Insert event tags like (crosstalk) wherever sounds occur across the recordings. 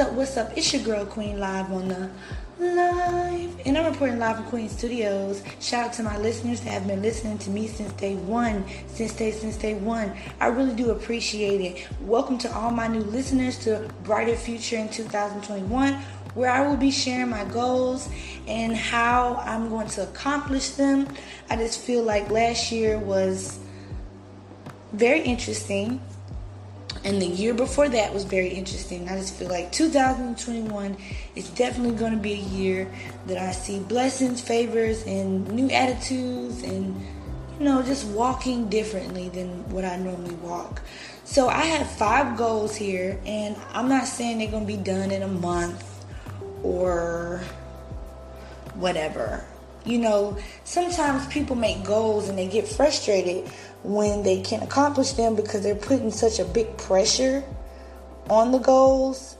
Up? What's up? It's your girl Queen live on the live, and I'm reporting live from Queen Studios. Shout out to my listeners that have been listening to me since day one, since day since day one. I really do appreciate it. Welcome to all my new listeners to Brighter Future in 2021, where I will be sharing my goals and how I'm going to accomplish them. I just feel like last year was very interesting and the year before that was very interesting. I just feel like 2021 is definitely going to be a year that I see blessings, favors, and new attitudes, and you know, just walking differently than what I normally walk. So I have five goals here, and I'm not saying they're going to be done in a month or whatever. You know, sometimes people make goals and they get frustrated when they can't accomplish them because they're putting such a big pressure on the goals.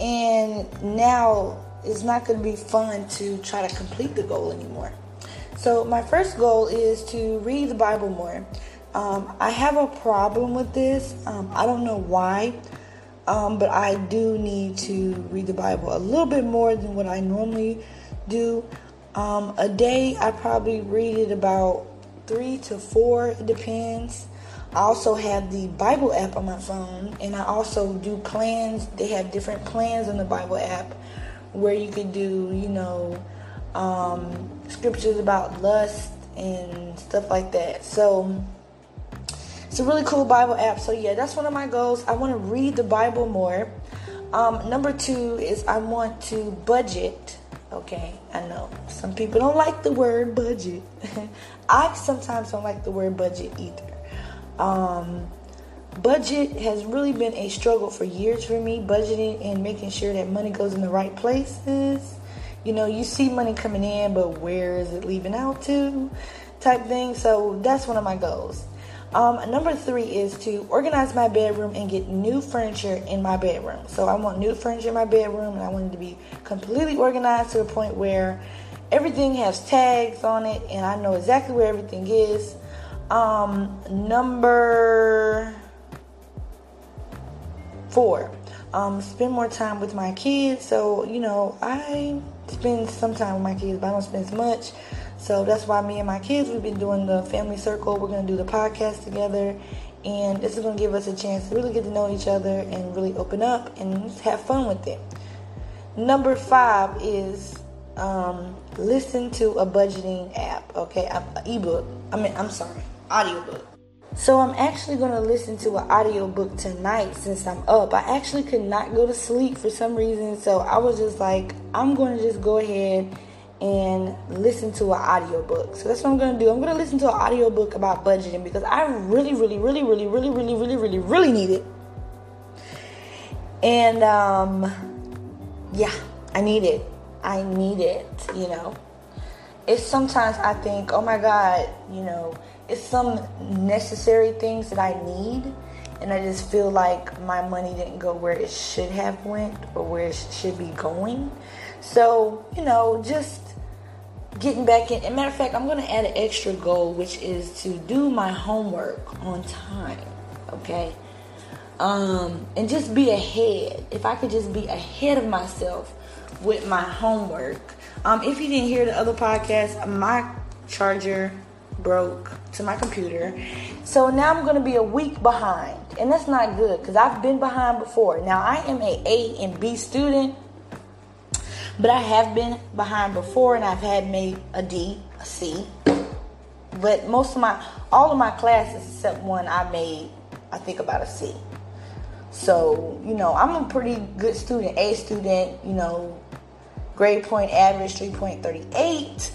And now it's not going to be fun to try to complete the goal anymore. So, my first goal is to read the Bible more. Um, I have a problem with this. Um, I don't know why, um, but I do need to read the Bible a little bit more than what I normally do. Um, a day, I probably read it about three to four, it depends. I also have the Bible app on my phone, and I also do plans. They have different plans on the Bible app where you could do, you know, um, scriptures about lust and stuff like that. So it's a really cool Bible app. So yeah, that's one of my goals. I want to read the Bible more. Um, number two is I want to budget Okay, I know some people don't like the word budget. (laughs) I sometimes don't like the word budget either. Um, budget has really been a struggle for years for me, budgeting and making sure that money goes in the right places. You know, you see money coming in, but where is it leaving out to? Type thing. So that's one of my goals. Um, number three is to organize my bedroom and get new furniture in my bedroom. So I want new furniture in my bedroom and I want it to be completely organized to the point where everything has tags on it and I know exactly where everything is. Um, number four, um, spend more time with my kids. So, you know, I spend some time with my kids, but I don't spend as much. So that's why me and my kids, we've been doing the family circle. We're going to do the podcast together. And this is going to give us a chance to really get to know each other and really open up and have fun with it. Number five is um, listen to a budgeting app, okay? Ebook. I mean, I'm sorry, audiobook. So I'm actually going to listen to an audiobook tonight since I'm up. I actually could not go to sleep for some reason. So I was just like, I'm going to just go ahead and listen to an audiobook. So that's what I'm gonna do. I'm gonna listen to an audiobook about budgeting because I really, really, really, really, really, really, really, really, really need it. And um yeah, I need it. I need it, you know. It's sometimes I think, oh my God, you know, it's some necessary things that I need and I just feel like my money didn't go where it should have went or where it should be going. So, you know, just getting back in. As matter of fact, I'm going to add an extra goal, which is to do my homework on time. Okay. Um, and just be ahead. If I could just be ahead of myself with my homework. Um, if you didn't hear the other podcast, my charger broke to my computer. So now I'm going to be a week behind. And that's not good because I've been behind before. Now I am a A and B student but I have been behind before and I've had made a D, a C. But most of my, all of my classes except one, I made, I think, about a C. So, you know, I'm a pretty good student, A student, you know, grade point average 3.38.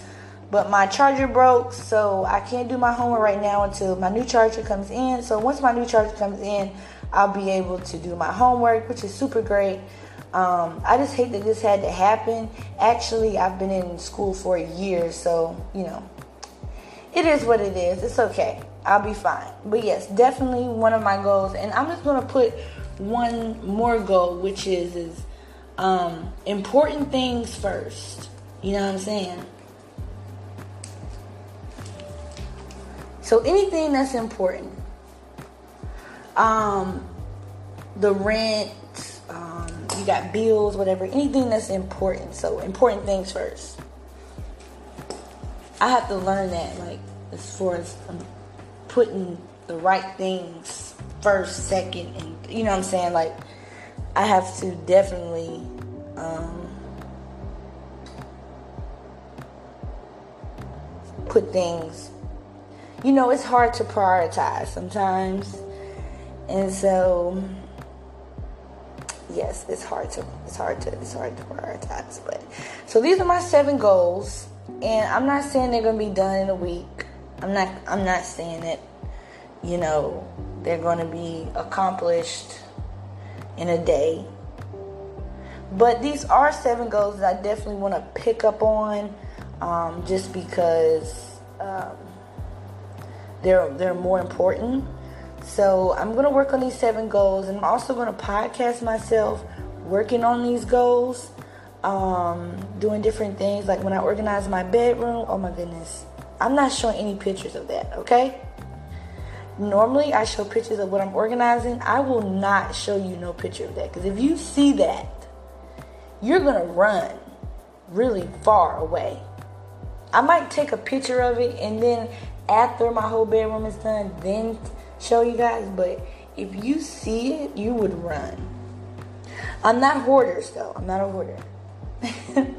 But my charger broke, so I can't do my homework right now until my new charger comes in. So once my new charger comes in, I'll be able to do my homework, which is super great. Um, I just hate that this had to happen. Actually, I've been in school for a year, so you know, it is what it is. It's okay. I'll be fine. But yes, definitely one of my goals, and I'm just gonna put one more goal, which is is um, important things first. You know what I'm saying? So anything that's important, um, the rent, you got bills, whatever, anything that's important. So important things first. I have to learn that, like as far as um, putting the right things first, second, and you know what I'm saying. Like I have to definitely. Um, put things you know it's hard to prioritize sometimes and so yes it's hard to it's hard to it's hard to prioritize but so these are my seven goals and i'm not saying they're gonna be done in a week. I'm not i'm not saying that you know they're gonna be accomplished in a day. But these are seven goals that i definitely want to pick up on um, just because um, they're they're more important so I'm going to work on these seven goals, and I'm also going to podcast myself working on these goals, um, doing different things. Like when I organize my bedroom, oh my goodness, I'm not showing any pictures of that, okay? Normally, I show pictures of what I'm organizing. I will not show you no picture of that because if you see that, you're going to run really far away. I might take a picture of it and then after my whole bedroom is done, then show you guys, but if you see it, you would run. I'm not hoarders though. I'm not a hoarder. (laughs)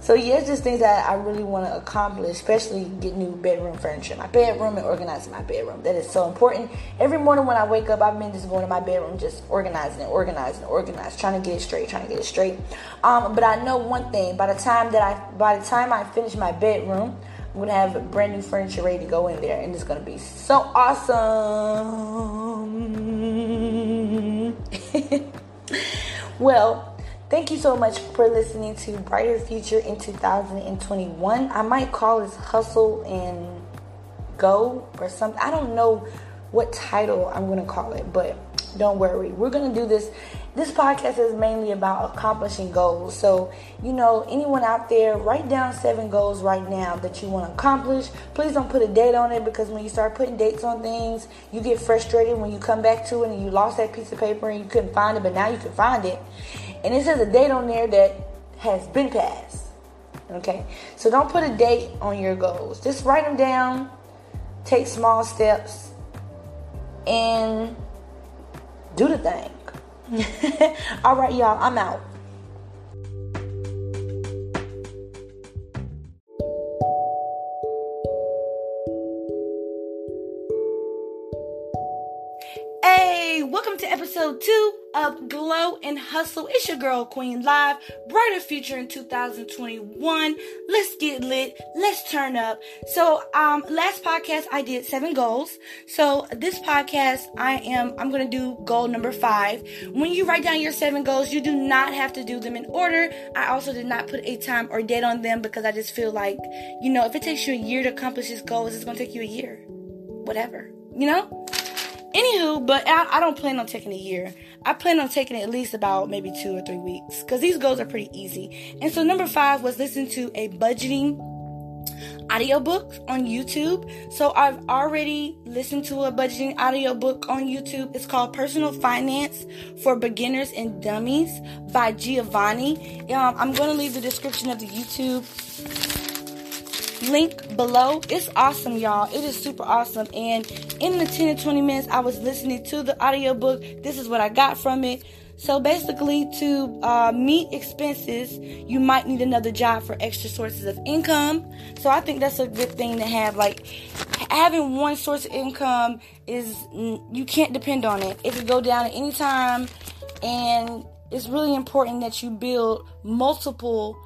so yeah, just things that I really want to accomplish, especially get new bedroom furniture my bedroom and organizing my bedroom. That is so important. Every morning when I wake up, I've been just going to my bedroom, just organizing and organizing, and organizing, trying to get it straight, trying to get it straight. Um, but I know one thing: by the time that I, by the time I finish my bedroom, I'm gonna have brand new furniture ready to go in there, and it's gonna be so awesome. (laughs) well, thank you so much for listening to Brighter Future in 2021. I might call this Hustle and Go or something. I don't know what title I'm gonna call it, but don't worry. We're gonna do this this podcast is mainly about accomplishing goals. So, you know, anyone out there, write down seven goals right now that you want to accomplish. Please don't put a date on it because when you start putting dates on things, you get frustrated when you come back to it and you lost that piece of paper and you couldn't find it, but now you can find it. And it says a date on there that has been passed. Okay? So don't put a date on your goals. Just write them down, take small steps, and do the thing. All right, y'all, I'm out. Hey, welcome to episode two of Glow and Hustle. It's your girl Queen Live, brighter future in 2021. Let's get lit. Let's turn up. So, um, last podcast I did seven goals. So this podcast I am I'm gonna do goal number five. When you write down your seven goals, you do not have to do them in order. I also did not put a time or date on them because I just feel like, you know, if it takes you a year to accomplish these goals, it's gonna take you a year. Whatever. You know? Anywho, but I, I, don't plan on taking a year. I plan on taking at least about maybe two or three weeks because these goals are pretty easy. And so number five was listen to a budgeting audiobook on YouTube. So I've already listened to a budgeting audiobook on YouTube. It's called Personal Finance for Beginners and Dummies by Giovanni. Um, I'm going to leave the description of the YouTube link below. It's awesome, y'all. It is super awesome. And in the 10 to 20 minutes I was listening to the audiobook, this is what I got from it. So basically, to uh, meet expenses, you might need another job for extra sources of income. So I think that's a good thing to have. Like having one source of income is you can't depend on it. It could go down at any time, and it's really important that you build multiple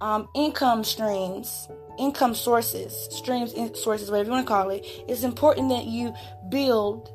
um, income streams income sources, streams, sources, whatever you want to call it, it's important that you build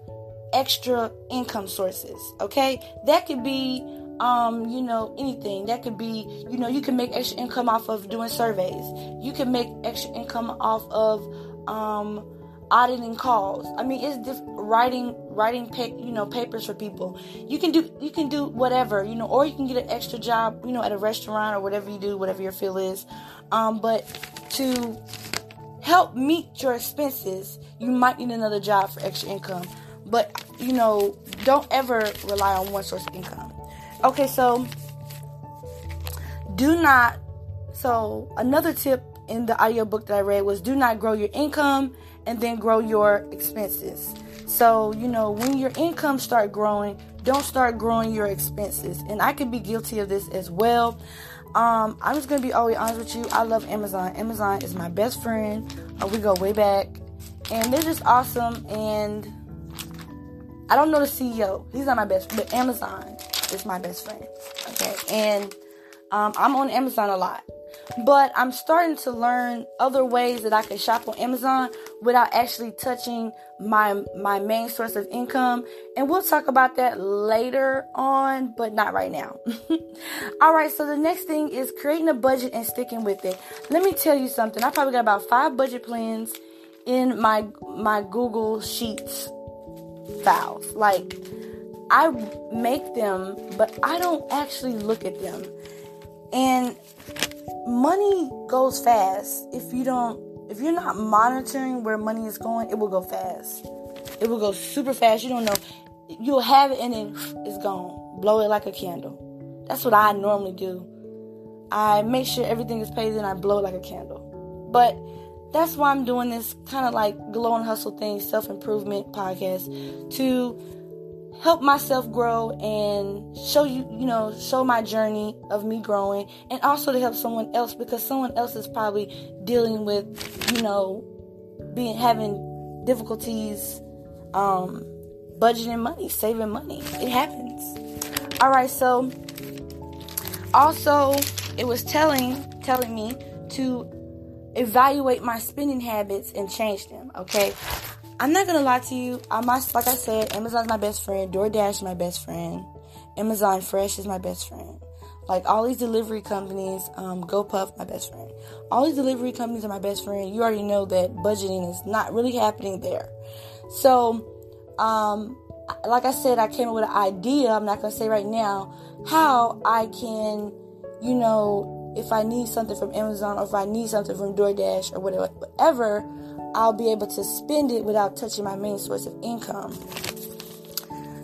extra income sources. Okay, that could be, um, you know, anything. That could be, you know, you can make extra income off of doing surveys. You can make extra income off of, um, auditing calls. I mean, it's just writing, writing, pa- you know, papers for people. You can do, you can do whatever, you know, or you can get an extra job, you know, at a restaurant or whatever you do, whatever your field is. Um, but to help meet your expenses, you might need another job for extra income. But, you know, don't ever rely on one source of income. Okay, so do not. So another tip in the audiobook that I read was do not grow your income and then grow your expenses. So, you know, when your income start growing, don't start growing your expenses. And I could be guilty of this as well. Um, I'm just gonna be always honest with you. I love Amazon. Amazon is my best friend. Uh, we go way back, and they're just awesome. And I don't know the CEO. He's not my best, but Amazon is my best friend. Okay, and um, I'm on Amazon a lot. But I'm starting to learn other ways that I can shop on Amazon without actually touching my my main source of income. And we'll talk about that later on, but not right now. (laughs) All right, so the next thing is creating a budget and sticking with it. Let me tell you something. I probably got about 5 budget plans in my my Google Sheets files. Like I make them, but I don't actually look at them. And money goes fast if you don't if you're not monitoring where money is going it will go fast. It will go super fast. You don't know. You'll have it and then it's gone. Blow it like a candle. That's what i normally do. I make sure everything is paid and i blow it like a candle. But that's why i'm doing this kind of like glow and hustle thing self-improvement podcast to help myself grow and show you, you know, show my journey of me growing and also to help someone else because someone else is probably dealing with, you know, being having difficulties um budgeting money, saving money. It happens. All right, so also it was telling telling me to evaluate my spending habits and change them, okay? I'm not gonna lie to you. I must, like I said, Amazon's my best friend. DoorDash is my best friend. Amazon Fresh is my best friend. Like all these delivery companies, um, GoPuff, my best friend. All these delivery companies are my best friend. You already know that budgeting is not really happening there. So, um, like I said, I came up with an idea. I'm not gonna say right now how I can, you know, if I need something from Amazon or if I need something from DoorDash or whatever, whatever I'll be able to spend it without touching my main source of income.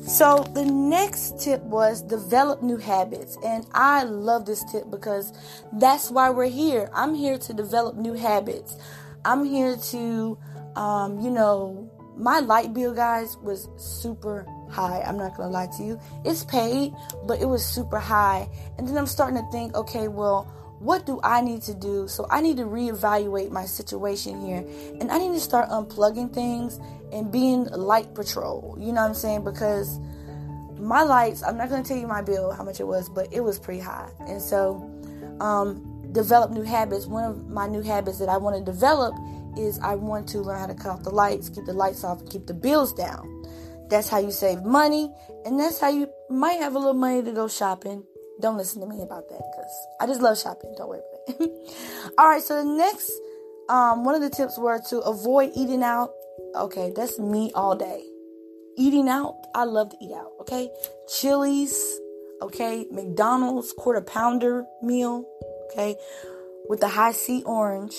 So the next tip was develop new habits. And I love this tip because that's why we're here. I'm here to develop new habits. I'm here to, um, you know, my light bill, guys, was super high. I'm not gonna lie to you. It's paid, but it was super high. And then I'm starting to think, okay, well, what do I need to do? So I need to reevaluate my situation here. And I need to start unplugging things and being light patrol. You know what I'm saying? Because my lights, I'm not going to tell you my bill, how much it was, but it was pretty high. And so, um, develop new habits. One of my new habits that I want to develop is I want to learn how to cut off the lights, keep the lights off, keep the bills down. That's how you save money, and that's how you might have a little money to go shopping don't listen to me about that because I just love shopping. Don't worry about it. (laughs) All right, so the next, um, one of the tips were to avoid eating out. Okay, that's me all day. Eating out, I love to eat out. Okay, Chili's, okay, McDonald's quarter pounder meal, okay, with the Hi-C orange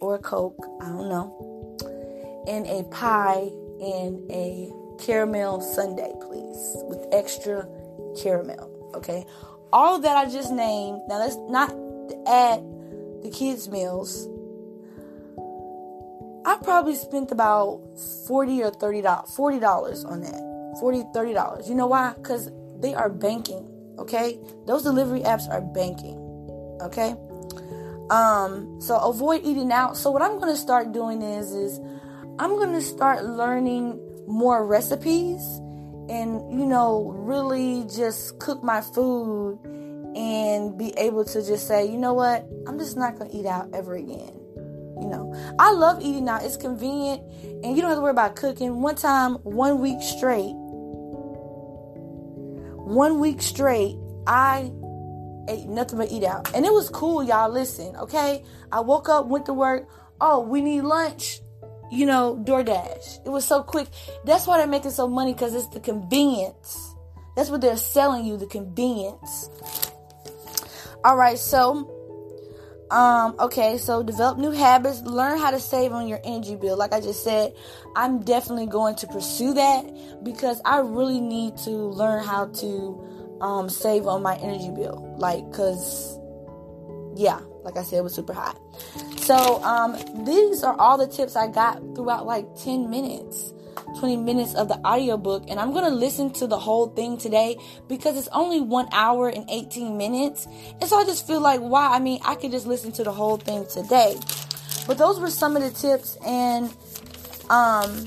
or a Coke, I don't know, and a pie and a caramel sundae, please, with extra caramel. Okay, all that I just named, now let's not add the kids' meals. I probably spent about 40 or 30 dollars, 40 dollars on that. 40, 30 dollars. You know why? Because they are banking. Okay? Those delivery apps are banking. Okay? Um, so avoid eating out. So what I'm gonna start doing is is I'm gonna start learning more recipes and you know really just cook my food and be able to just say you know what? I'm just not gonna eat out ever again. You know i love eating out. It's convenient and you don't have to worry about cooking. One time one week straight one week straight i ate nothing but eat out. And it was cool y'all. Listen okay? I woke up went to work. Oh we need lunch you know, DoorDash. It was so quick. That's why they're making so money because it's the convenience. That's what they're selling you, the convenience. All right, so um okay, so develop new habits, learn how to save on your energy bill. Like I just said, I'm definitely going to pursue that because I really need to learn how to um, save on my energy bill. Like, cause yeah, like I said, it was super high. So um, these are all the tips I got throughout like 10 minutes. 20 minutes of the audiobook and I'm going to listen to the whole thing today because it's only 1 hour and 18 minutes. And so I just feel like wow, I mean, I could just listen to the whole thing today. But those were some of the tips and um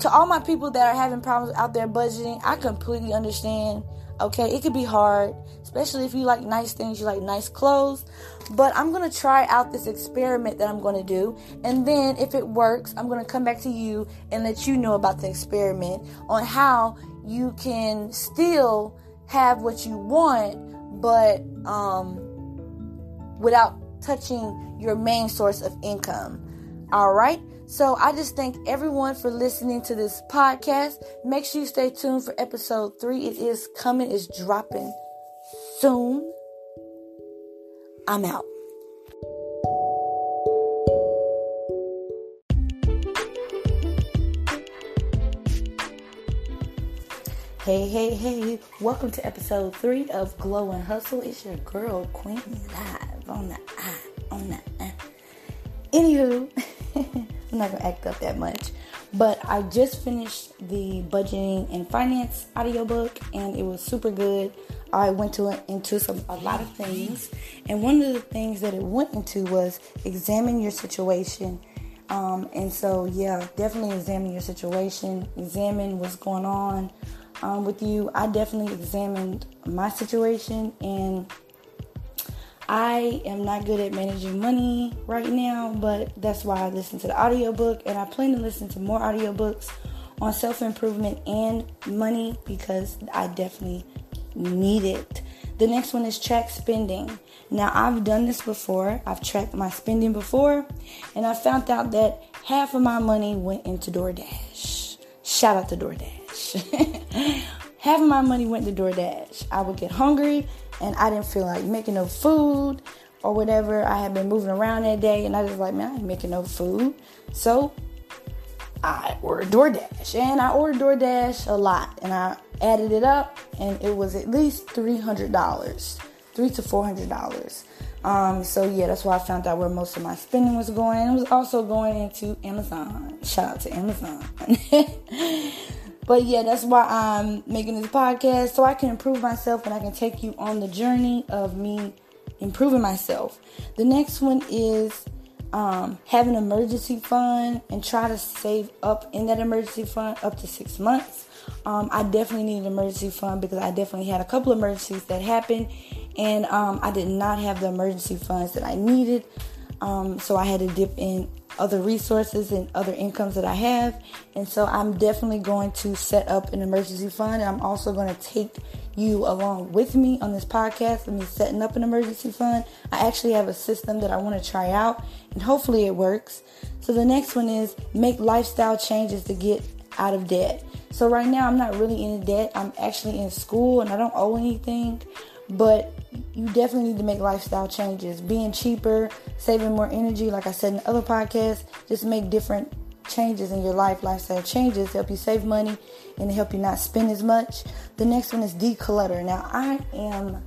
to all my people that are having problems out there budgeting, I completely understand. Okay, it could be hard, especially if you like nice things, you like nice clothes. But I'm gonna try out this experiment that I'm gonna do, and then if it works, I'm gonna come back to you and let you know about the experiment on how you can still have what you want, but um, without touching your main source of income. All right. So I just thank everyone for listening to this podcast. Make sure you stay tuned for episode three. It is coming, it's dropping soon. I'm out. Hey, hey, hey, welcome to episode three of Glow and Hustle. It's your girl, Queen, live on the eye, on the eye. Anywho, (laughs) I'm not gonna act up that much, but I just finished the budgeting and finance audiobook and it was super good. I went to into some a lot of things, and one of the things that it went into was examine your situation. Um, and so, yeah, definitely examine your situation, examine what's going on um, with you. I definitely examined my situation and I am not good at managing money right now, but that's why I listen to the audiobook and I plan to listen to more audiobooks on self improvement and money because I definitely need it. The next one is track spending. Now, I've done this before, I've tracked my spending before, and I found out that half of my money went into DoorDash. Shout out to DoorDash. (laughs) half of my money went to DoorDash. I would get hungry and I didn't feel like making no food or whatever. I had been moving around that day and I was like, man, I ain't making no food. So I ordered DoorDash and I ordered DoorDash a lot and I added it up and it was at least $300, three to $400. Um, so yeah, that's why I found out where most of my spending was going. It was also going into Amazon. Shout out to Amazon. (laughs) But yeah, that's why I'm making this podcast so I can improve myself and I can take you on the journey of me improving myself. The next one is um, have an emergency fund and try to save up in that emergency fund up to six months. Um, I definitely need an emergency fund because I definitely had a couple emergencies that happened and um, I did not have the emergency funds that I needed. Um, so I had to dip in other resources and other incomes that I have. And so I'm definitely going to set up an emergency fund. I'm also going to take you along with me on this podcast of me setting up an emergency fund. I actually have a system that I want to try out and hopefully it works. So the next one is make lifestyle changes to get out of debt. So right now I'm not really in debt. I'm actually in school and I don't owe anything, but you definitely need to make lifestyle changes. Being cheaper, saving more energy, like I said in other podcasts, just make different changes in your life, lifestyle changes, help you save money and help you not spend as much. The next one is declutter. Now, I am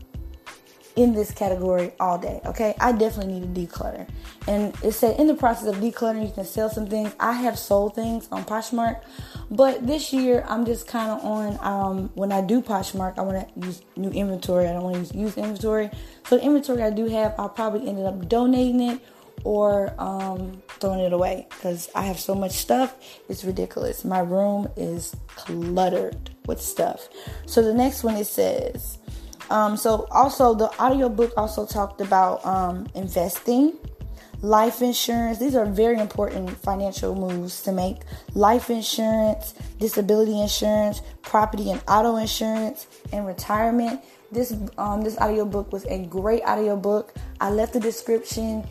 in this category all day. Okay, I definitely need to declutter. And it said in the process of decluttering, you can sell some things. I have sold things on Poshmark, but this year I'm just kind of on. Um, when I do Poshmark, I want to use new inventory. I don't want to use used inventory. So the inventory I do have, I'll probably end up donating it or um, throwing it away because I have so much stuff. It's ridiculous. My room is cluttered with stuff. So the next one it says um, so also the audiobook also talked about um, investing, life insurance. These are very important financial moves to make. Life insurance, disability insurance, property and auto insurance, and retirement. This um, this audiobook was a great audiobook. I left the description.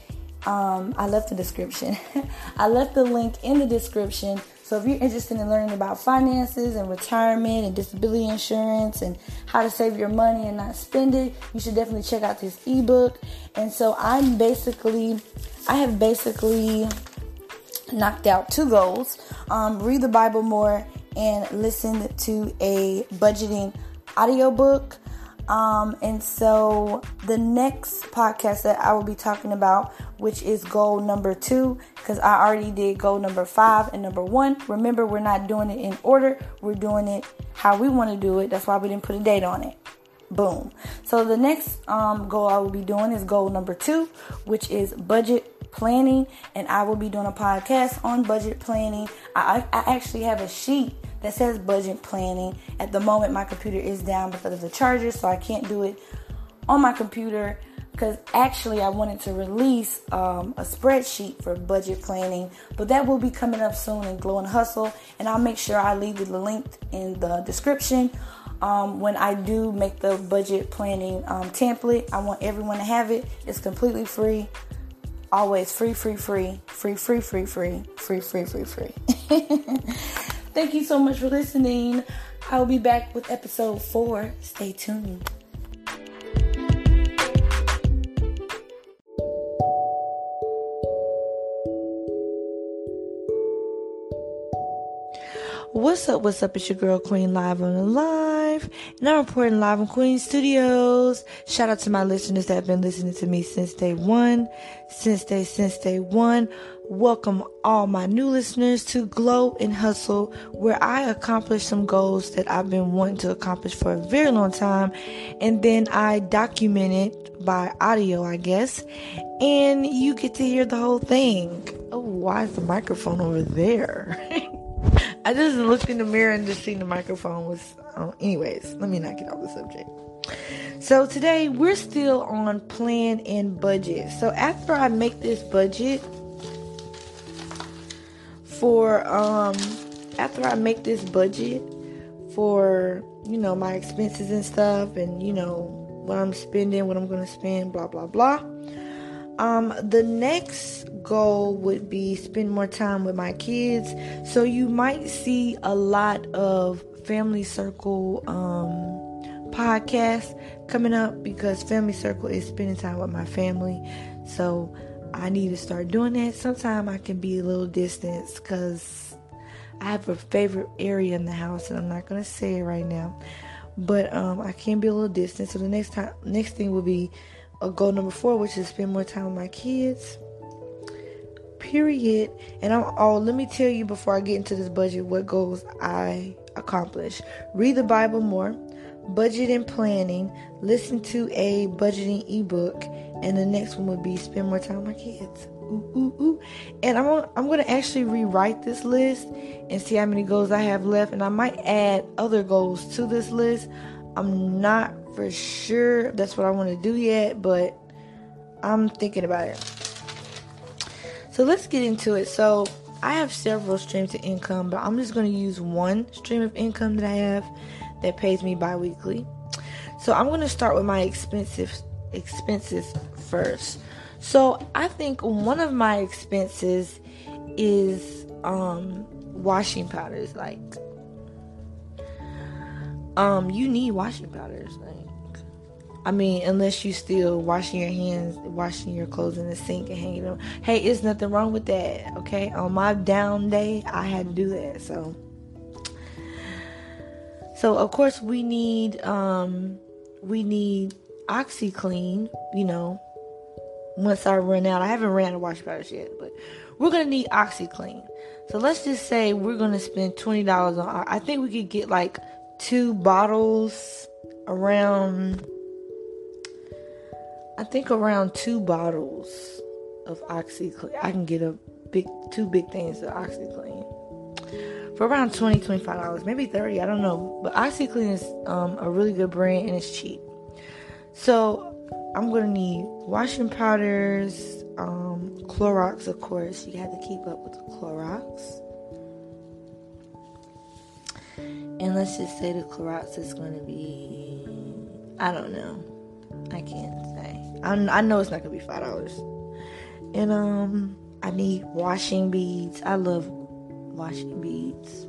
Um, I left the description. (laughs) I left the link in the description so if you're interested in learning about finances and retirement and disability insurance and how to save your money and not spend it, you should definitely check out this ebook. And so I'm basically, I have basically knocked out two goals: um, read the Bible more and listen to a budgeting audiobook. Um, and so the next podcast that I will be talking about, which is goal number two, because I already did goal number five and number one. Remember, we're not doing it in order, we're doing it how we want to do it. That's why we didn't put a date on it. Boom. So the next um, goal I will be doing is goal number two, which is budget planning, and I will be doing a podcast on budget planning. I, I actually have a sheet that says budget planning. At the moment, my computer is down because of the charger, so I can't do it on my computer. Because actually, I wanted to release um, a spreadsheet for budget planning, but that will be coming up soon in Glow and Hustle, and I'll make sure I leave the link in the description. Um, when I do make the budget planning um, template, I want everyone to have it. It's completely free. Always free, free, free, free, free, free, free, free, free, free, free. Thank you so much for listening. I'll be back with episode four. Stay tuned. What's up? What's up? It's your girl Queen live on the live, and I'm reporting live on Queen Studios. Shout out to my listeners that have been listening to me since day one, since day since day one. Welcome all my new listeners to Glow and Hustle, where I accomplish some goals that I've been wanting to accomplish for a very long time, and then I document it by audio, I guess, and you get to hear the whole thing. Oh, why is the microphone over there? (laughs) I just looked in the mirror and just seen the microphone was. Uh, anyways, let me not get off the subject. So today we're still on plan and budget. So after I make this budget, for um after I make this budget for you know my expenses and stuff and you know what I'm spending, what I'm to spend, blah blah blah. Um the next goal would be spend more time with my kids. So you might see a lot of family circle um podcasts coming up because family circle is spending time with my family. So I need to start doing that. Sometimes I can be a little distance because I have a favorite area in the house, and I'm not gonna say it right now. But um, I can be a little distant. So the next time, next thing will be a goal number four, which is spend more time with my kids. Period. And I'm oh, let me tell you before I get into this budget what goals I accomplish. Read the Bible more, budget and planning, listen to a budgeting ebook, and the next one would be spend more time with my kids. Ooh, ooh, ooh. And I'm I'm gonna actually rewrite this list and see how many goals I have left, and I might add other goals to this list. I'm not for sure that's what I want to do yet, but I'm thinking about it. So let's get into it. So I have several streams of income, but I'm just going to use one stream of income that I have that pays me bi-weekly. So I'm going to start with my expensive expenses first. So I think one of my expenses is um washing powders like um you need washing powders like I mean unless you still washing your hands washing your clothes in the sink and hanging them hey it's nothing wrong with that okay on my down day I had to do that so so of course we need um we need OxiClean, you know, once I run out. I haven't ran out of wash powders yet, but we're gonna need OxiClean. So let's just say we're gonna spend twenty dollars on. I think we could get like two bottles around. I think around two bottles of OxiClean. I can get a big two big things of OxiClean for around 20 25 dollars maybe 30 i don't know but OxiClean is um, a really good brand and it's cheap so I'm gonna need washing powders, um, Clorox, of course. You have to keep up with the Clorox. And let's just say the Clorox is gonna be, I don't know. I can't say. I, I know it's not gonna be five dollars. And um, I need washing beads. I love washing beads.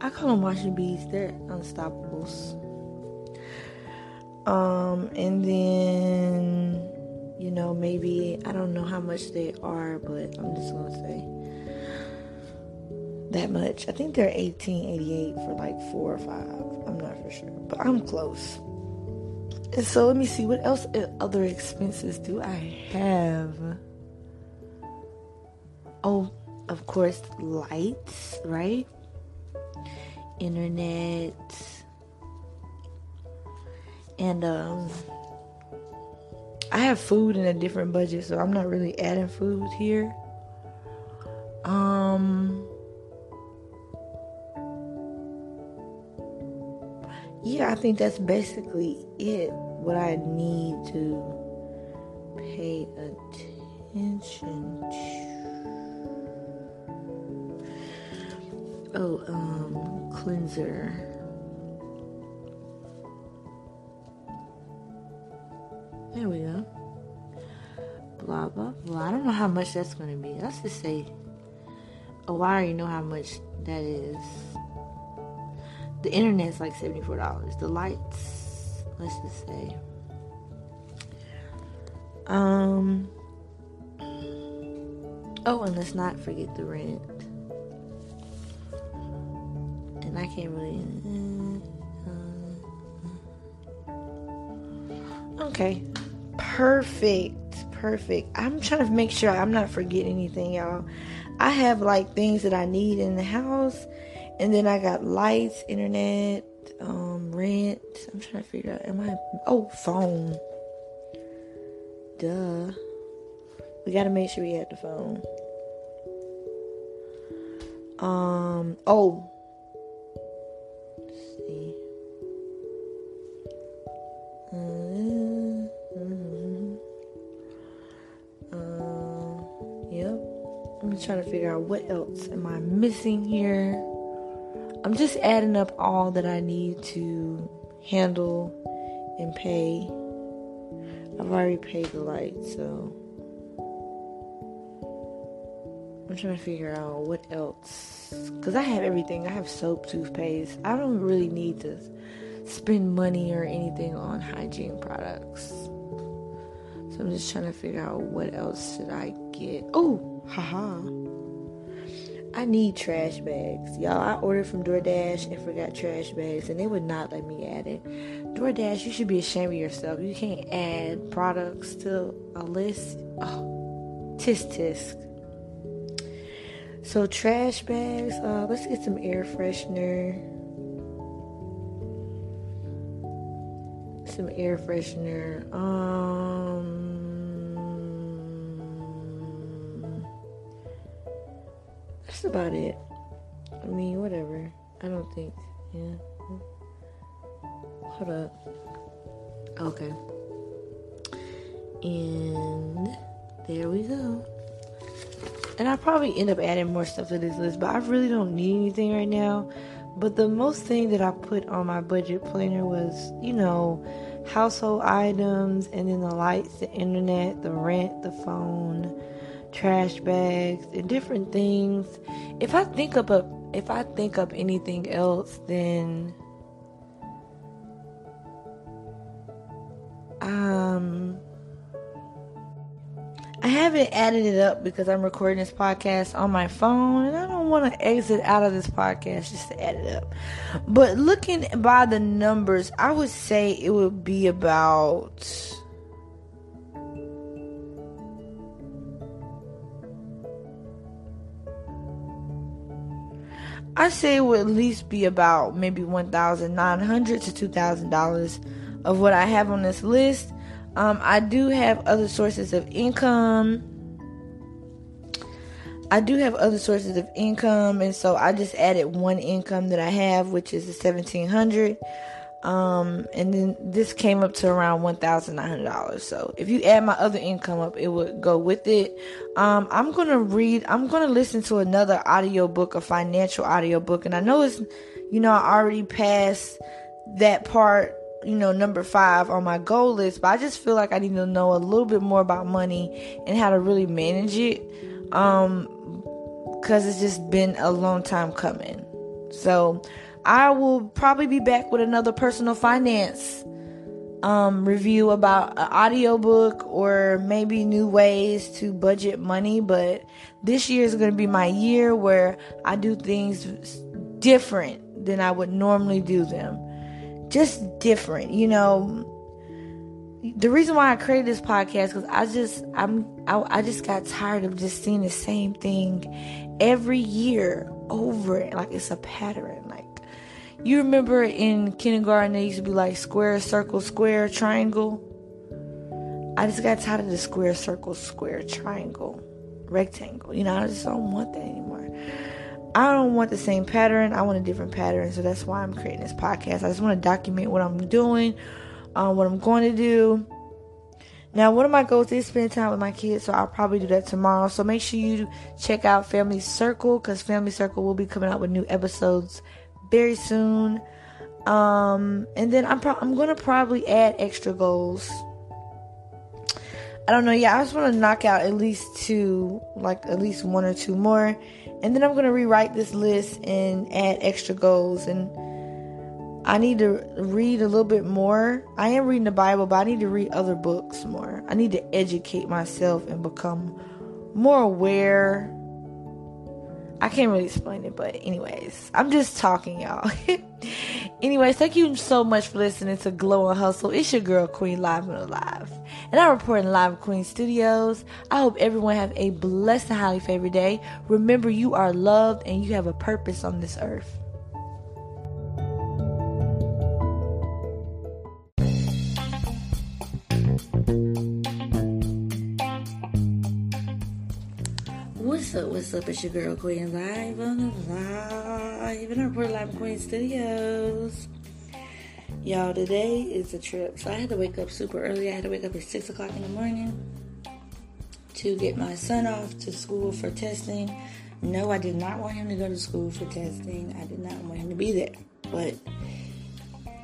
I call them washing beads. They're Unstopables. Um, and then, you know, maybe, I don't know how much they are, but I'm just going to say that much. I think they're 1888 for like four or five. I'm not for sure, but I'm close. And so let me see what else uh, other expenses do I have? Oh, of course, lights, right? Internet. And um I have food in a different budget, so I'm not really adding food here. Um yeah, I think that's basically it. What I need to pay attention to. Oh, um, cleanser. There we go. Blah blah blah. I don't know how much that's gonna be. Let's just say. Oh, I already know how much that is. The internet's like $74. The lights, let's just say. Um Oh, and let's not forget the rent. And I can't really uh, Okay. Perfect. Perfect. I'm trying to make sure I'm not forgetting anything, y'all. I have like things that I need in the house and then I got lights, internet, um, rent. I'm trying to figure out. Am I? Oh, phone. Duh. We gotta make sure we have the phone. Um. Oh. Let's see. Mm-hmm. Uh, yep. I'm trying to figure out what else am I missing here. I'm just adding up all that I need to handle and pay. I've already paid the light, so I'm trying to figure out what else. Because I have everything. I have soap, toothpaste. I don't really need to spend money or anything on hygiene products. So I'm just trying to figure out what else should I get. Oh, haha. I need trash bags. Y'all, I ordered from DoorDash and forgot trash bags, and they would not let me add it. DoorDash, you should be ashamed of yourself. You can't add products to a list. Oh, tisk tisk. So, trash bags, uh, let's get some air freshener. Some air freshener. Um, that's about it. I mean, whatever. I don't think. Yeah. Hold up. Okay. And there we go. And I probably end up adding more stuff to this list, but I really don't need anything right now. But the most thing that I put on my budget planner was, you know, household items and then the lights, the internet, the rent, the phone, trash bags, and different things. If I think up a, if I think up anything else, then um I haven't added it up because I'm recording this podcast on my phone and I don't want to exit out of this podcast just to add it up. But looking by the numbers, I would say it would be about I say it would at least be about maybe one thousand nine hundred to two thousand dollars of what I have on this list. Um, I do have other sources of income. I do have other sources of income, and so I just added one income that I have, which is the seventeen hundred. Um, and then this came up to around one thousand nine hundred dollars. So if you add my other income up, it would go with it. Um, I'm gonna read. I'm gonna listen to another audiobook, a financial audiobook, and I know it's, you know, I already passed that part. You know, number five on my goal list, but I just feel like I need to know a little bit more about money and how to really manage it. Um, because it's just been a long time coming. So I will probably be back with another personal finance um, review about an audiobook or maybe new ways to budget money. But this year is going to be my year where I do things different than I would normally do them. Just different, you know. the reason why I created this podcast because I just I'm I, I just got tired of just seeing the same thing every year over like it's a pattern. You remember in kindergarten they used to be like square, circle, square, triangle. I just got tired of the square, circle, square, triangle, rectangle. You know, I just don't want that anymore. I don't want the same pattern. I want a different pattern. So that's why I'm creating this podcast. I just want to document what I'm doing, um, what I'm going to do. Now, one of my goals is spend time with my kids, so I'll probably do that tomorrow. So make sure you check out Family Circle because Family Circle will be coming out with new episodes very soon. Um, and then I'm pro- I'm gonna probably add extra goals. I don't know. Yeah, I just want to knock out at least two, like at least one or two more, and then I'm gonna rewrite this list and add extra goals. And I need to read a little bit more. I am reading the Bible, but I need to read other books more. I need to educate myself and become more aware I can't really explain it, but anyways, I'm just talking, y'all. (laughs) anyways, thank you so much for listening to Glow and Hustle. It's your girl Queen Live and Alive, and I'm reporting live at Queen Studios. I hope everyone have a blessed and highly favored day. Remember, you are loved and you have a purpose on this earth. What's up? What's up? It's your girl Queen live on the live in our Port Live Queen Studios. Y'all, today is a trip. So I had to wake up super early. I had to wake up at six o'clock in the morning to get my son off to school for testing. No, I did not want him to go to school for testing. I did not want him to be there. But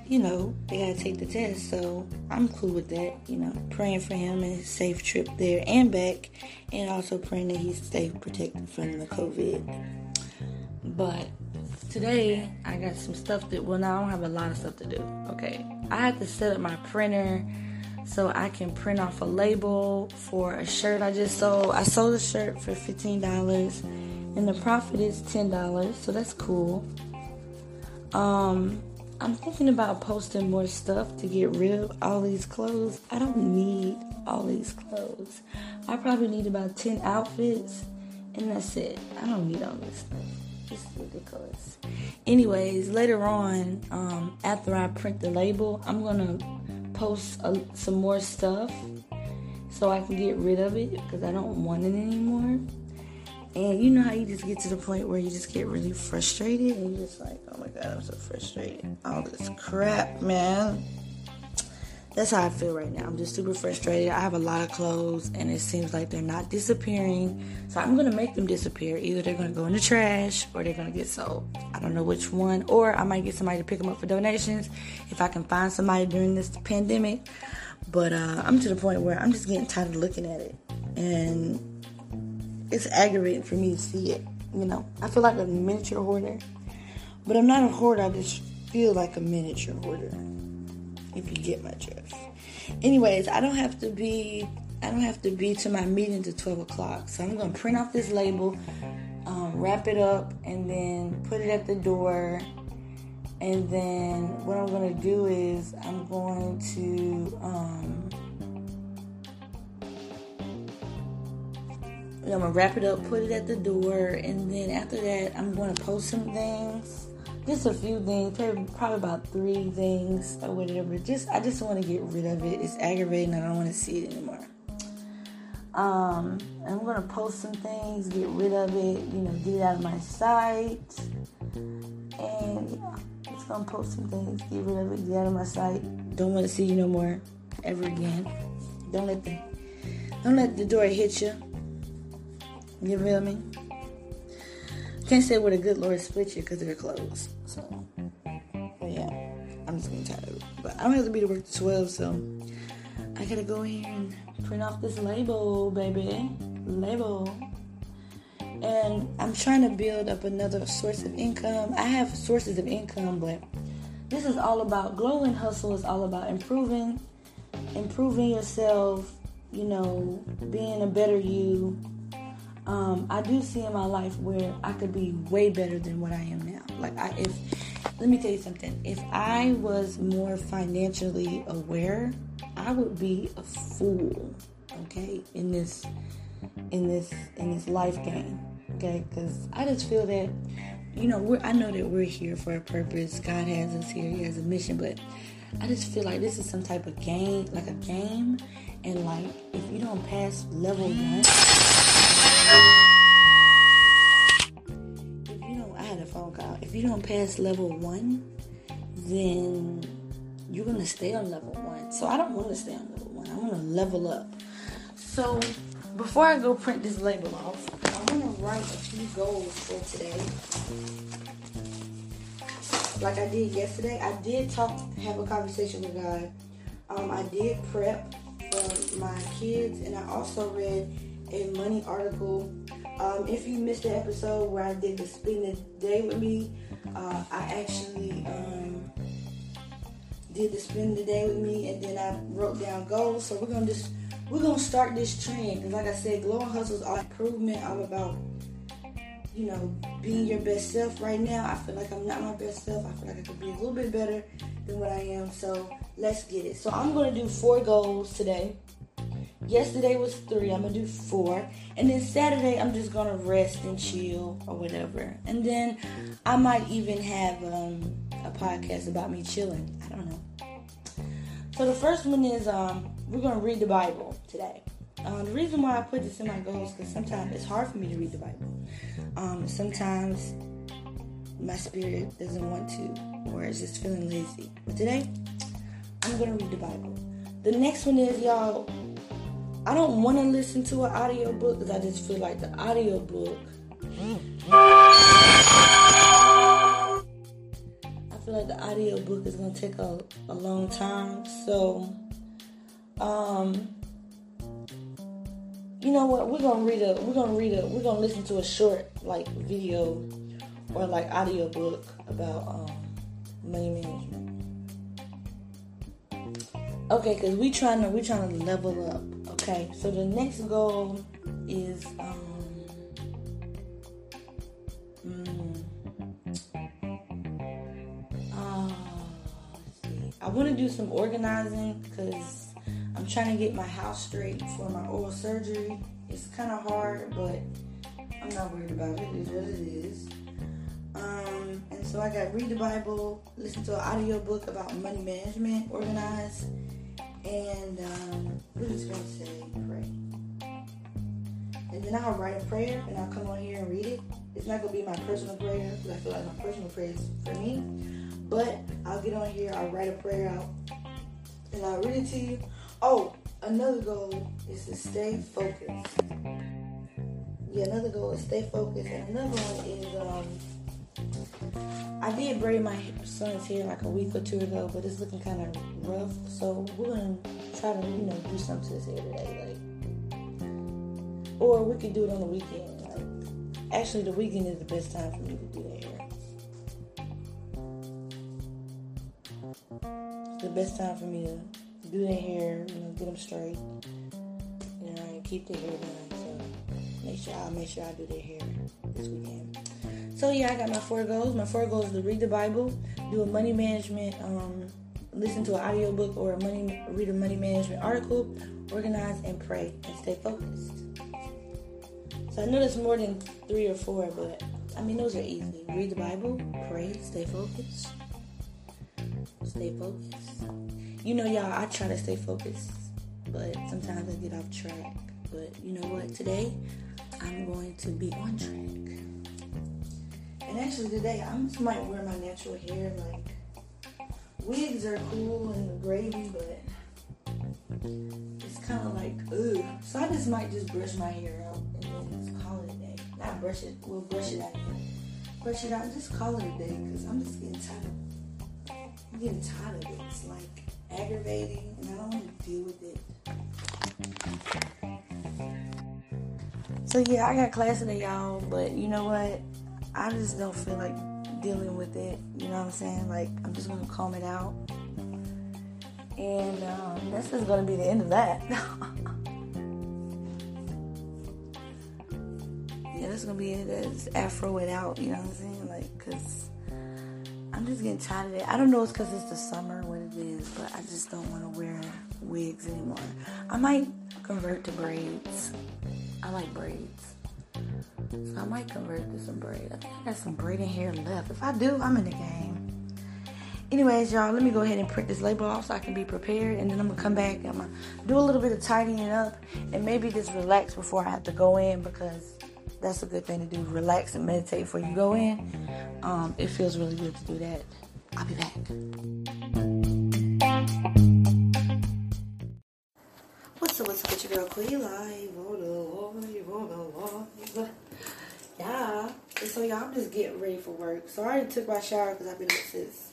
you know, they gotta take the test, so I'm cool with that. You know, praying for him and his safe trip there and back, and also praying that he's safe, protected from the COVID. But today, I got some stuff that, well, now I don't have a lot of stuff to do, okay? I had to set up my printer so I can print off a label for a shirt I just sold. I sold a shirt for $15, and the profit is $10, so that's cool. Um, I'm thinking about posting more stuff to get rid of all these clothes. I don't need all these clothes. I probably need about 10 outfits, and that's it. I don't need all this stuff. It's ridiculous. Anyways, later on, um, after I print the label, I'm gonna post a, some more stuff so I can get rid of it because I don't want it anymore. And you know how you just get to the point where you just get really frustrated and you're just like, oh my god, I'm so frustrated. All this crap, man. That's how I feel right now. I'm just super frustrated. I have a lot of clothes and it seems like they're not disappearing. So I'm gonna make them disappear. Either they're gonna go in the trash or they're gonna get sold. I don't know which one. Or I might get somebody to pick them up for donations if I can find somebody during this pandemic. But uh, I'm to the point where I'm just getting tired of looking at it. And it's aggravating for me to see it. You know, I feel like a miniature hoarder, but I'm not a hoarder. I just feel like a miniature hoarder. If you get my drift. Anyways, I don't have to be. I don't have to be to my meeting to 12 o'clock. So I'm gonna print off this label, um, wrap it up, and then put it at the door. And then what I'm gonna do is I'm going to um, I'm gonna wrap it up, put it at the door, and then after that, I'm gonna post some things, just a few things, probably about three things or whatever. Just I just want to get rid of it. It's aggravating. I don't want to see it anymore. Um, I'm gonna post some things, get rid of it, you know, get it out of my sight, and yeah, just gonna post some things, get rid of it, get out of my sight. Don't want to see you no more, ever again. Don't let the don't let the door hit you. You feel me? Can't say where the good Lord split you because they're closed. So, but yeah, I'm just tired of it. But I don't have to be to work to 12, so I gotta go here and print off this label, baby. Label. And I'm trying to build up another source of income. I have sources of income, but this is all about glow and hustle is all about improving improving yourself, you know, being a better you, um, I do see in my life where I could be way better than what I am now. Like I, if let me tell you something. If I was more financially aware, I would be a fool, okay, in this in this in this life game, okay? Because I just feel that, you know, I know that we're here for a purpose. God has us here. He has a mission, but I just feel like this is some type of game, like a game, and like if you don't pass level one. If you don't, I had a phone call. If you don't pass level one, then you're gonna stay on level one. So I don't want to stay on level one. I want to level up. So before I go print this label off, I want to write a few goals for today. Like I did yesterday, I did talk, have a conversation with God. Um, I did prep for my kids, and I also read a money article. Um, if you missed the episode where I did the spend the day with me, uh, I actually um, did the spend the day with me, and then I wrote down goals. So we're gonna just we're gonna start this trend because, like I said, Glow and Hustle is all improvement. I'm about you know being your best self. Right now, I feel like I'm not my best self. I feel like I could be a little bit better than what I am. So let's get it. So I'm gonna do four goals today. Yesterday was three. I'm gonna do four, and then Saturday I'm just gonna rest and chill or whatever. And then I might even have um, a podcast about me chilling. I don't know. So the first one is um, we're gonna read the Bible today. Uh, the reason why I put this in my goals because sometimes it's hard for me to read the Bible. Um, sometimes my spirit doesn't want to, or it's just feeling lazy. But today, I'm gonna read the Bible. The next one is y'all. I don't want to listen to an audio book because I just feel like the audio book. I feel like the audio book is gonna take a, a long time. So, um, you know what? We're gonna read a. We're gonna read a. We're gonna listen to a short like video or like audio book about um, money management. Okay, because we trying to we trying to level up. Okay, so the next goal is um, mm, uh, I want to do some organizing because I'm trying to get my house straight for my oral surgery. It's kind of hard, but I'm not worried about it. It is what it is. Um, and so I got read the Bible, listen to an audio book about money management, organize, and um, we're just gonna say pray. And then I'll write a prayer and I'll come on here and read it. It's not gonna be my personal prayer because I feel like my personal prayer is for me. But I'll get on here, I'll write a prayer out, and I'll read it to you. Oh, another goal is to stay focused. Yeah, another goal is stay focused, and another one is um I did braid my son's hair like a week or two ago, but it's looking kind of rough. So we're gonna try to, you know, do something to his hair today, like, or we could do it on the weekend. Like, actually, the weekend is the best time for me to do the hair. It's the best time for me to do their hair, you know, get them straight, you know, and keep their hair done. So make sure I'll make sure I do their hair this weekend. So yeah, I got my four goals. My four goals to read the Bible, do a money management, um, listen to an audiobook or a money read a money management article, organize and pray and stay focused. So I know there's more than three or four, but I mean those are easy. Read the Bible, pray, stay focused. Stay focused. You know y'all, I try to stay focused, but sometimes I get off track. But you know what? Today I'm going to be on track. And actually today I just might wear my natural hair. Like wigs are cool and gravy, but it's kind of like ugh. So I just might just brush my hair out and then just call it a day. Not brush it. We'll brush it out. Brush it out just call it a day because I'm just getting tired. I'm getting tired of it. It's like aggravating and I don't want to deal with it. So yeah, I got class today, y'all. But you know what? I just don't feel like dealing with it. You know what I'm saying? Like, I'm just gonna calm it out. And um, that's just gonna be the end of that. (laughs) yeah, that's gonna be it. That's afro it out. You know what I'm saying? Like, cause I'm just getting tired of it. I don't know it's because it's the summer, what it is, but I just don't want to wear wigs anymore. I might convert to braids. I like braids. So I might convert to some braid. I think I got some braiding hair left. If I do, I'm in the game. Anyways, y'all, let me go ahead and print this label off so I can be prepared. And then I'm going to come back and I'm going to do a little bit of tidying up and maybe just relax before I have to go in because that's a good thing to do. Relax and meditate before you go in. Um, it feels really good to do that. I'll be back. What's up, what's up, it's your girl Queen Live. Yeah. So y'all, I'm just getting ready for work. So I already took my shower because I've been up since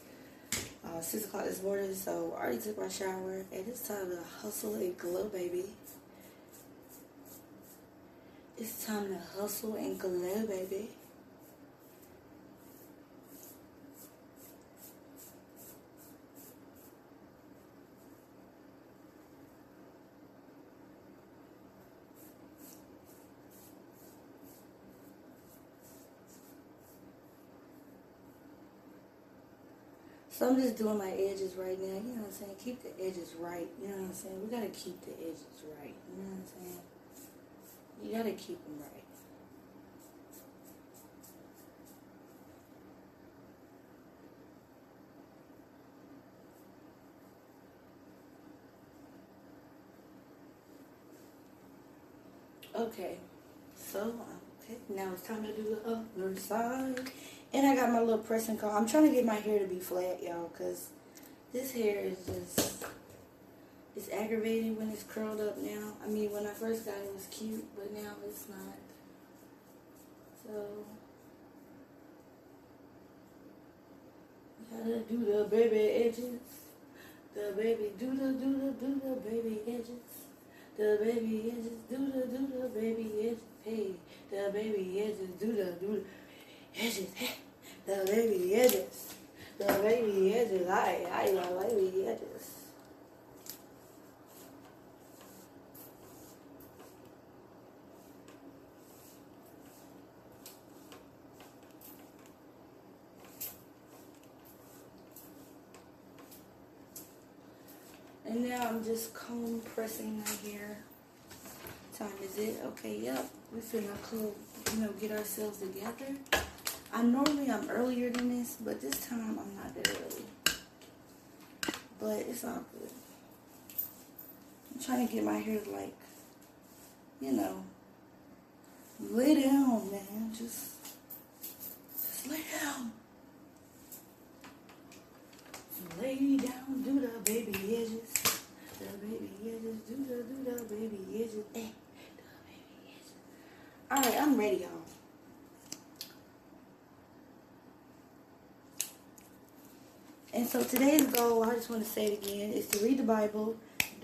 uh, 6 o'clock this morning. So I already took my shower and it's time to hustle and glow, baby. It's time to hustle and glow, baby. So I'm just doing my edges right now. You know what I'm saying? Keep the edges right. You know what I'm saying? We gotta keep the edges right. You know what I'm saying? You gotta keep them right. Okay, so um, now it's time to do the other side. And I got my little pressing comb. I'm trying to get my hair to be flat, y'all, because this hair is just it's aggravating when it's curled up now. I mean, when I first got it, it was cute, but now it's not. So, gotta do the baby edges. The baby do the do the do the baby edges. The baby edges do the do the baby edges. Hey, the baby edges do the do the edges. Hey, the baby edges. The baby edges. I I love baby edges. And now I'm just comb pressing my hair. Time is it? Okay, yep. We finna cool, you know, get ourselves together. I normally I'm earlier than this, but this time I'm not that early. But it's all good. I'm trying to get my hair like, you know, lay down, man. Just, just lay down. Lay down, do the baby edges. The baby edges, do the, do the baby edges. Eh. Alright, I'm ready, y'all. And so today's goal, I just want to say it again, is to read the Bible,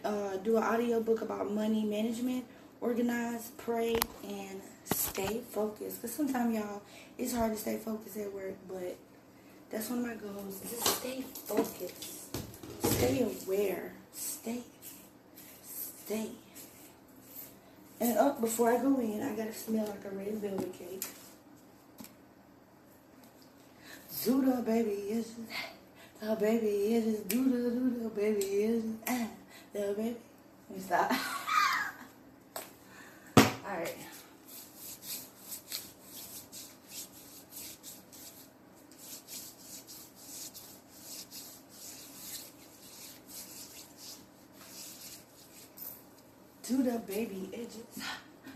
uh, do an audio book about money management, organize, pray, and stay focused. Because sometimes, y'all, it's hard to stay focused at work, but that's one of my goals. Just stay focused. Stay aware. Stay. Stay. And up before I go in, I gotta smell like a red velvet cake. Zuda baby is the baby is do the baby is ah the baby. Let me stop. (laughs) Alright. To the baby edges.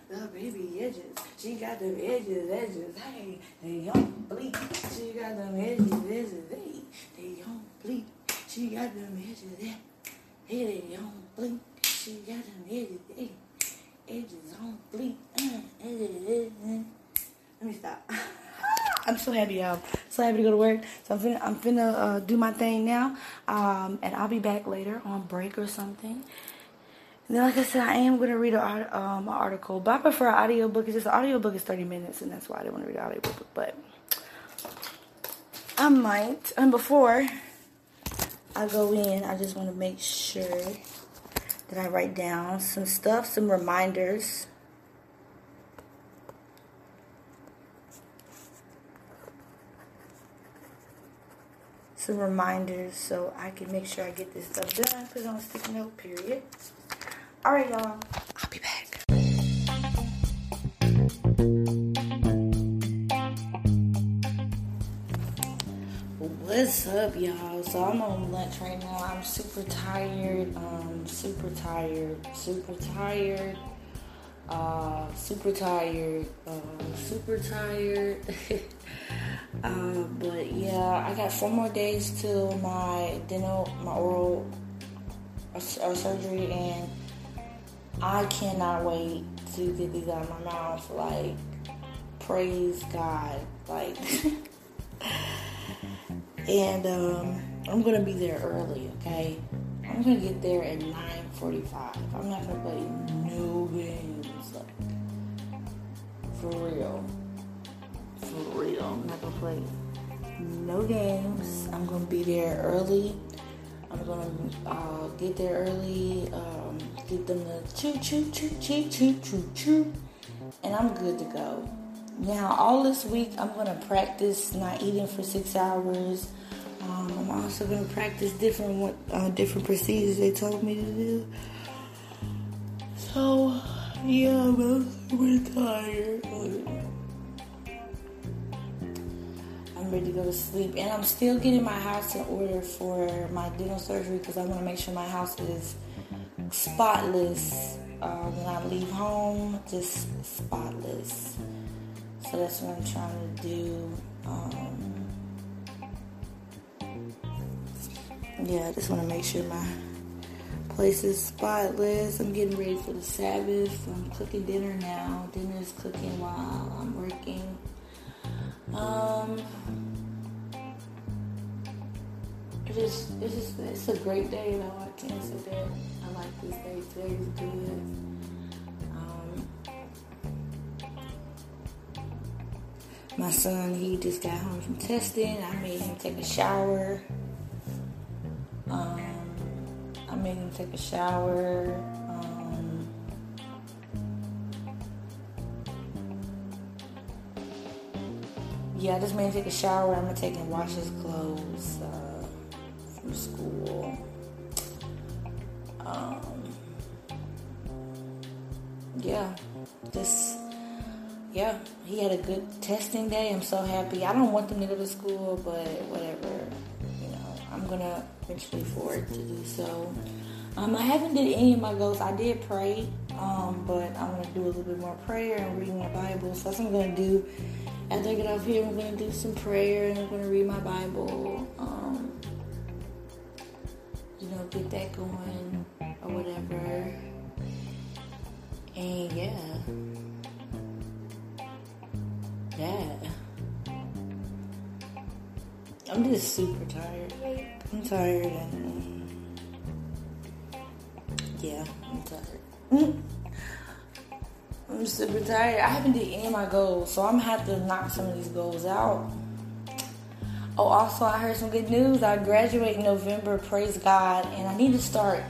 The baby edges. She got them edges, edges. Hey, they don't bleed. She got them edges, edges. Hey, they don't bleed. She got them edges, hey, hey they don't bleed. She got them edges, hey, edges don't bleed. Uh, uh, uh, Let me stop. (laughs) I'm so happy, y'all. So happy to go to work. So I'm finna, I'm finna uh, do my thing now. Um, and I'll be back later on break or something. And then, like I said, I am going to read an um, article, but I prefer an audiobook. It's just an audiobook is 30 minutes, and that's why I didn't want to read an audiobook. But I might. And before I go in, I just want to make sure that I write down some stuff, some reminders. some reminders so I can make sure I get this stuff done. Put it on a sticky note, period. All right, y'all. I'll be back. What's up, y'all? So I'm on lunch right now. I'm super tired. Um, super tired. Super tired. Uh, super tired. Uh, super tired. (laughs) uh, but yeah, I got four more days till my dental, my oral uh, uh surgery, and I cannot wait to get these out of my mouth. Like, praise God. Like. (laughs) and um, I'm gonna be there early. Okay, I'm gonna get there at 9:45. I'm not gonna play no games. Like, for real, for real. I'm not gonna play no games. I'm gonna be there early. I'm gonna uh, get there early. Um, get them to choo choo choo choo choo choo choo, and I'm good to go. Now, all this week, I'm to practice not eating for six hours. Um, I'm also to practice different uh, different procedures they told me to do. So, yeah, I'm really tired. I'm ready to go to sleep. And I'm still getting my house in order for my dental surgery because I want to make sure my house is spotless uh, when I leave home. Just spotless. So that's what I'm trying to do. Um, yeah, I just want to make sure my place is spotless. I'm getting ready for the Sabbath. I'm cooking dinner now. Dinner is cooking while I'm working. Um, it is, it's just, it's a great day though. I can't say that. I like this day. Today's good. My son, he just got home from testing. I made him take a shower. Um, I made him take a shower. Um, yeah, I just made him take a shower. I'm gonna take and wash his clothes uh, from school. Yeah, just yeah, he had a good testing day. I'm so happy. I don't want them to go to school, but whatever. You know, I'm gonna eventually forward to do so. Um, I haven't did any of my goals. I did pray, um, but I'm gonna do a little bit more prayer and reading my Bible. So that's what I'm gonna do. After I get off here, I'm gonna do some prayer and I'm gonna read my Bible. Um, you know, get that going or whatever. And yeah that. I'm just super tired. I'm tired and yeah, I'm tired. (laughs) I'm super tired. I haven't did any of my goals, so I'm gonna have to knock some of these goals out. Oh, also, I heard some good news. I graduate in November. Praise God, and I need to start.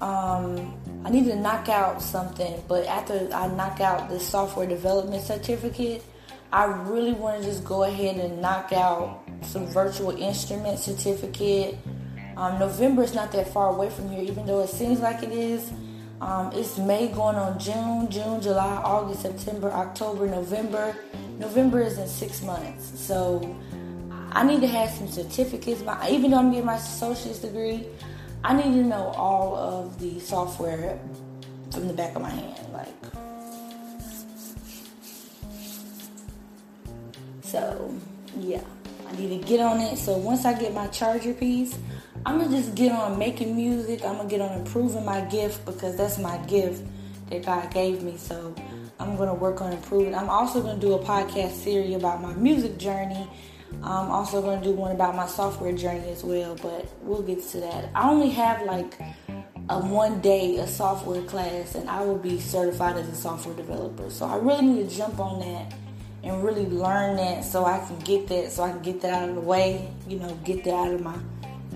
Um, I need to knock out something, but after I knock out the software development certificate, I really want to just go ahead and knock out some virtual instrument certificate. Um, November is not that far away from here, even though it seems like it is. Um, it's May going on June, June, July, August, September, October, November. November is in six months, so I need to have some certificates. My, even though I'm getting my associate's degree, I need to know all of the software from the back of my hand, like So, yeah, I need to get on it. So, once I get my charger piece, I'm gonna just get on making music. I'm gonna get on improving my gift because that's my gift that God gave me. So, I'm gonna work on improving. I'm also gonna do a podcast series about my music journey. I'm also gonna do one about my software journey as well, but we'll get to that. I only have like a one day a software class and I will be certified as a software developer. So I really need to jump on that and really learn that so I can get that so I can get that out of the way, you know, get that out of my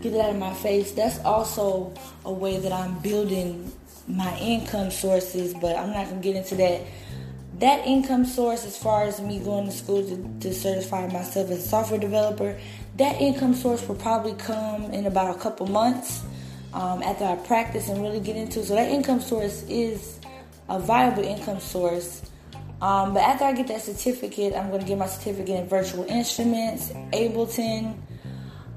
get it out of my face. That's also a way that I'm building my income sources, but I'm not gonna get into that. That income source, as far as me going to school to, to certify myself as a software developer, that income source will probably come in about a couple months um, after I practice and really get into it. So that income source is a viable income source. Um, but after I get that certificate, I'm going to get my certificate in virtual instruments, Ableton.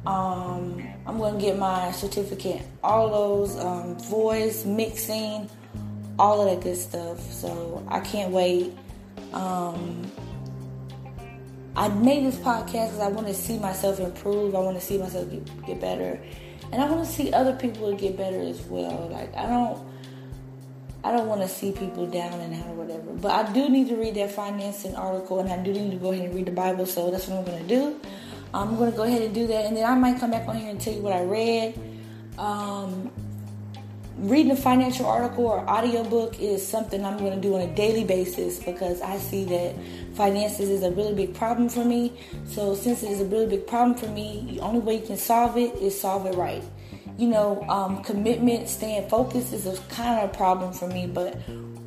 Um, I'm going to get my certificate, all those um, voice, mixing, all of that good stuff. So I can't wait. Um, I made this podcast because I want to see myself improve. I want to see myself get, get better, and I want to see other people get better as well. Like I don't, I don't want to see people down and out or whatever. But I do need to read that financing article, and I do need to go ahead and read the Bible. So that's what I'm going to do. I'm going to go ahead and do that, and then I might come back on here and tell you what I read. Um, reading a financial article or audiobook is something I'm going to do on a daily basis because I see that finances is a really big problem for me. So since it is a really big problem for me, the only way you can solve it is solve it right. You know, um, commitment, staying focused is a kind of a problem for me, but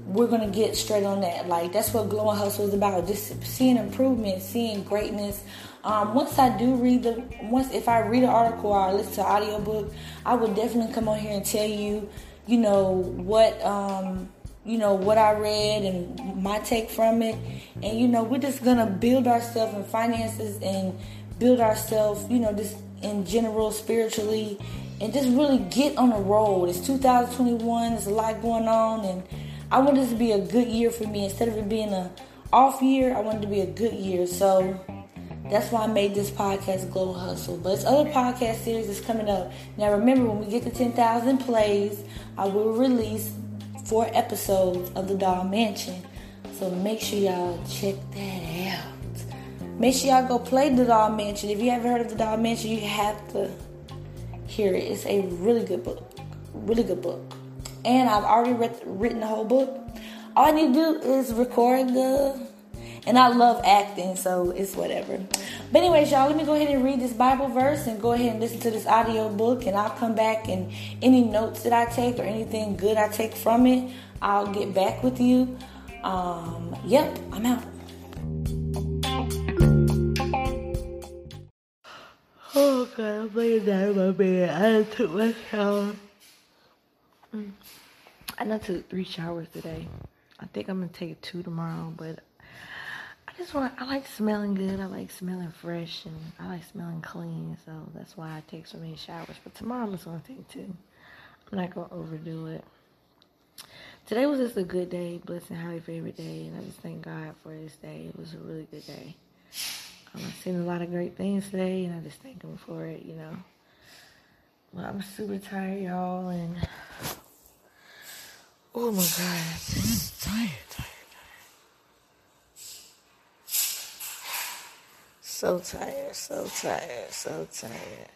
we're gonna get straight on that. Like that's what Glow and Hustle is about. Just seeing improvement, seeing greatness. Um, once I do read the once if I read an article or I listen to an audiobook, I would definitely come on here and tell you, you know, what um, you know what I read and my take from it. And you know, we're just gonna build ourselves in finances and build ourselves, you know, just in general spiritually and just really get on the road. It's 2021, there's a lot going on and I want this to be a good year for me. Instead of it being a off year, I want it to be a good year. So that's why I made this podcast Glow Hustle. But it's other podcast series that's coming up. Now remember when we get to 10,000 plays, I will release four episodes of The Doll Mansion. So make sure y'all check that out. Make sure y'all go play The Doll Mansion. If you haven't heard of The Doll Mansion, you have to hear it. It's a really good book. Really good book. And I've already read, written the whole book. All I need to do is record the and I love acting, so it's whatever. But anyways, y'all, let me go ahead and read this Bible verse and go ahead and listen to this audio book, and I'll come back and any notes that I take or anything good I take from it, I'll get back with you. Um, yep, I'm out. Oh god, I'm laying down in my bed. I took my shower. Mm. I took three showers today. I think I'm gonna take two tomorrow, but just want I like smelling good. I like smelling fresh and I like smelling clean. So that's why I take so many showers. But tomorrow I'm just gonna take two. I'm not gonna overdo it. Today was just a good day, blessed and highly favorite day, and I just thank God for this day. It was a really good day. Um, I've seen a lot of great things today, and I just thank Him for it. You know. Well, I'm super tired, y'all, and oh my God, just tired, tired. So tired, so tired, so tired.